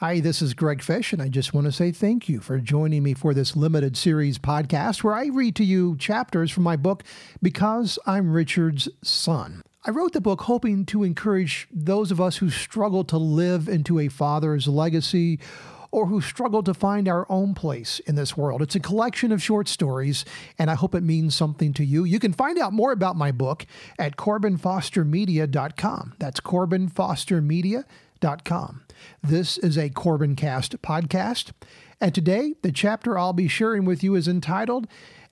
Hi, this is Greg Fish, and I just want to say thank you for joining me for this limited series podcast where I read to you chapters from my book, Because I'm Richard's Son. I wrote the book hoping to encourage those of us who struggle to live into a father's legacy or who struggle to find our own place in this world. It's a collection of short stories, and I hope it means something to you. You can find out more about my book at CorbinFosterMedia.com. That's CorbinFosterMedia.com. This is a Corbin Cast podcast, and today the chapter I'll be sharing with you is entitled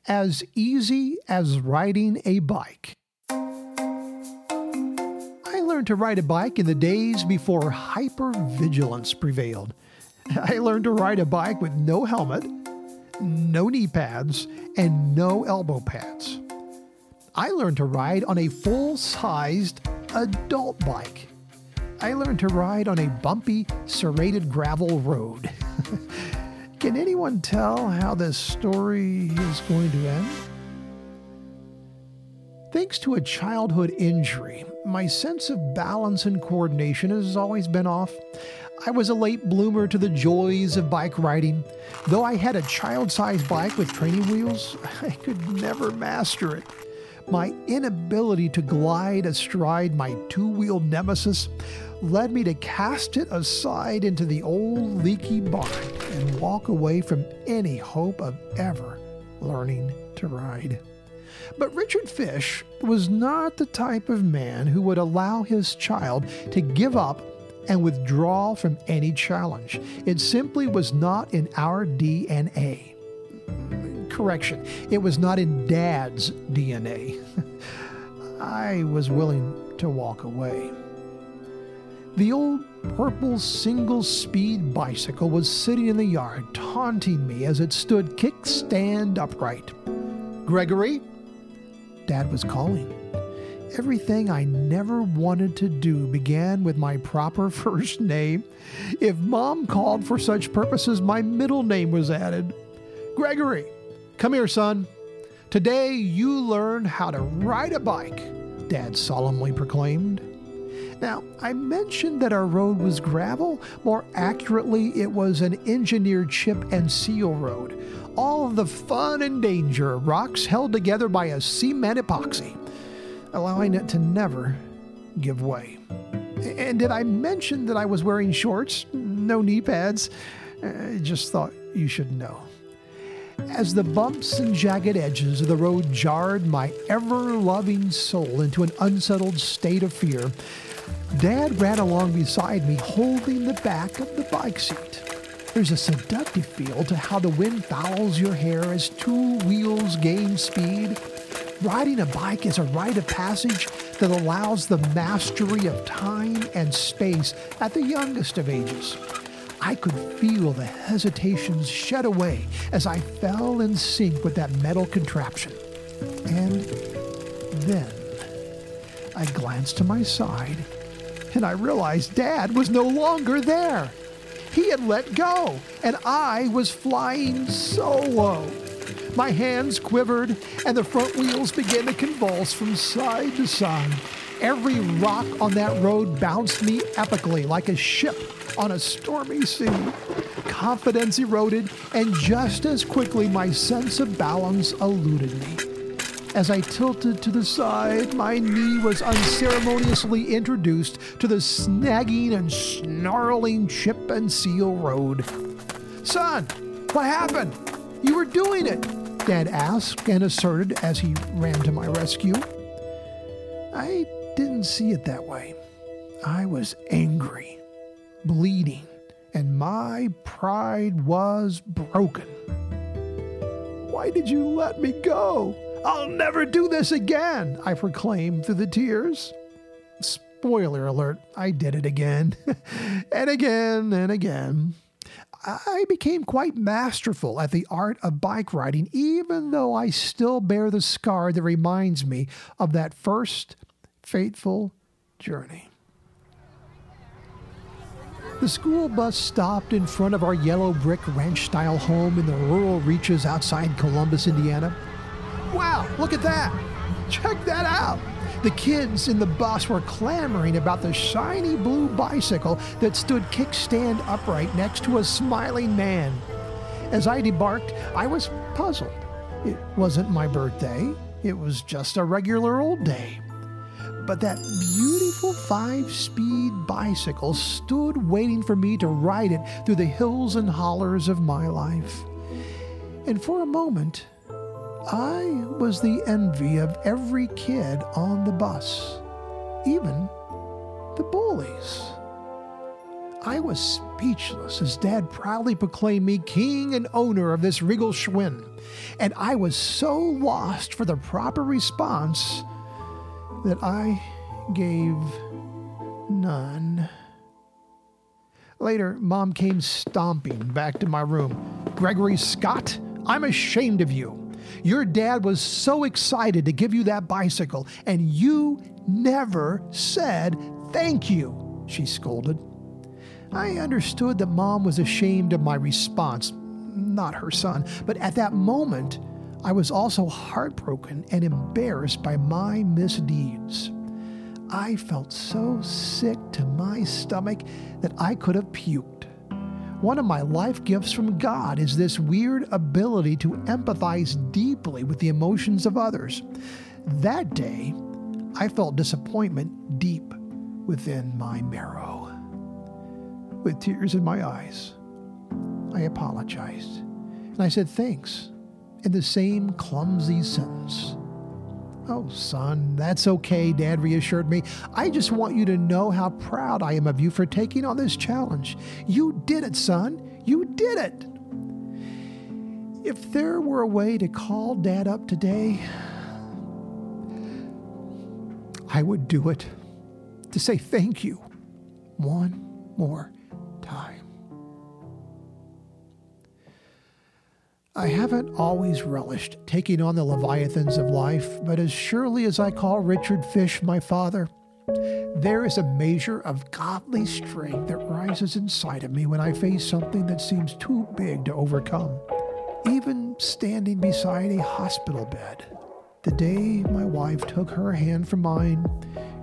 As Easy as Riding a Bike. I learned to ride a bike in the days before hypervigilance prevailed. I learned to ride a bike with no helmet, no knee pads, and no elbow pads. I learned to ride on a full sized adult bike. I learned to ride on a bumpy, serrated gravel road. Can anyone tell how this story is going to end? Thanks to a childhood injury, my sense of balance and coordination has always been off. I was a late bloomer to the joys of bike riding. Though I had a child sized bike with training wheels, I could never master it. My inability to glide astride my two wheeled nemesis led me to cast it aside into the old leaky barn and walk away from any hope of ever learning to ride. But Richard Fish was not the type of man who would allow his child to give up and withdraw from any challenge. It simply was not in our DNA. Correction, it was not in Dad's DNA. I was willing to walk away. The old purple single speed bicycle was sitting in the yard, taunting me as it stood kickstand upright. Gregory? Dad was calling. Everything I never wanted to do began with my proper first name. If mom called for such purposes, my middle name was added. Gregory, come here, son. Today you learn how to ride a bike, Dad solemnly proclaimed. Now, I mentioned that our road was gravel. More accurately, it was an engineered chip and seal road. All the fun and danger, rocks held together by a cement epoxy allowing it to never give way. And did I mention that I was wearing shorts, no knee pads? I just thought you should know. As the bumps and jagged edges of the road jarred my ever loving soul into an unsettled state of fear, Dad ran along beside me, holding the back of the bike seat. There's a seductive feel to how the wind fouls your hair as two wheels gain speed Riding a bike is a rite of passage that allows the mastery of time and space at the youngest of ages. I could feel the hesitations shed away as I fell in sync with that metal contraption. And then I glanced to my side and I realized Dad was no longer there. He had let go, and I was flying solo. My hands quivered, and the front wheels began to convulse from side to side. Every rock on that road bounced me epically like a ship on a stormy sea. Confidence eroded, and just as quickly my sense of balance eluded me. As I tilted to the side, my knee was unceremoniously introduced to the snagging and snarling chip and seal road. Son, what happened? You were doing it. Dad asked and asserted as he ran to my rescue. I didn't see it that way. I was angry, bleeding, and my pride was broken. Why did you let me go? I'll never do this again, I proclaimed through the tears. Spoiler alert, I did it again, and again, and again. I became quite masterful at the art of bike riding, even though I still bear the scar that reminds me of that first fateful journey. The school bus stopped in front of our yellow brick ranch style home in the rural reaches outside Columbus, Indiana. Wow, look at that! Check that out! The kids in the bus were clamoring about the shiny blue bicycle that stood kickstand upright next to a smiling man. As I debarked, I was puzzled. It wasn't my birthday, it was just a regular old day. But that beautiful five speed bicycle stood waiting for me to ride it through the hills and hollers of my life. And for a moment, I was the envy of every kid on the bus, even the bullies. I was speechless as Dad proudly proclaimed me king and owner of this regal Schwinn, and I was so lost for the proper response that I gave none. Later, Mom came stomping back to my room. Gregory Scott, I'm ashamed of you. Your dad was so excited to give you that bicycle, and you never said thank you, she scolded. I understood that mom was ashamed of my response, not her son, but at that moment, I was also heartbroken and embarrassed by my misdeeds. I felt so sick to my stomach that I could have puked. One of my life gifts from God is this weird ability to empathize deeply with the emotions of others. That day, I felt disappointment deep within my marrow. With tears in my eyes, I apologized. And I said thanks in the same clumsy sentence. Oh, son, that's okay, Dad reassured me. I just want you to know how proud I am of you for taking on this challenge. You did it, son. You did it. If there were a way to call Dad up today, I would do it to say thank you one more time. I haven't always relished taking on the leviathans of life, but as surely as I call Richard Fish my father, there is a measure of godly strength that rises inside of me when I face something that seems too big to overcome. Even standing beside a hospital bed, the day my wife took her hand from mine,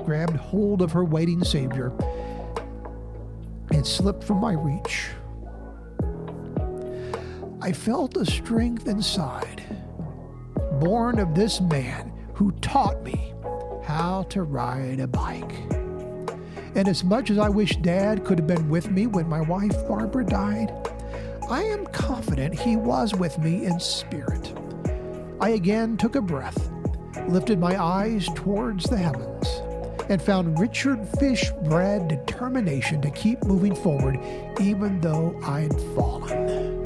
grabbed hold of her waiting Savior, and slipped from my reach I felt a strength inside, born of this man who taught me how to ride a bike. And as much as I wish Dad could have been with me when my wife Barbara died, I am confident he was with me in spirit. I again took a breath, lifted my eyes towards the heavens, and found Richard Fish bred determination to keep moving forward even though I'd fallen.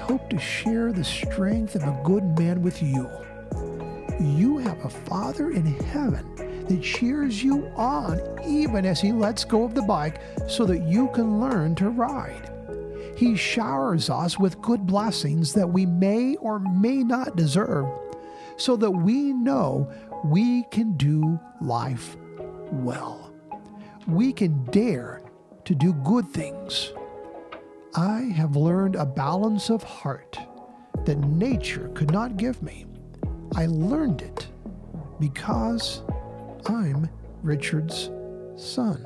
Hope to share the strength of a good man with you. You have a Father in heaven that cheers you on even as he lets go of the bike so that you can learn to ride. He showers us with good blessings that we may or may not deserve so that we know we can do life well. We can dare to do good things I have learned a balance of heart that nature could not give me. I learned it because I'm Richard's son.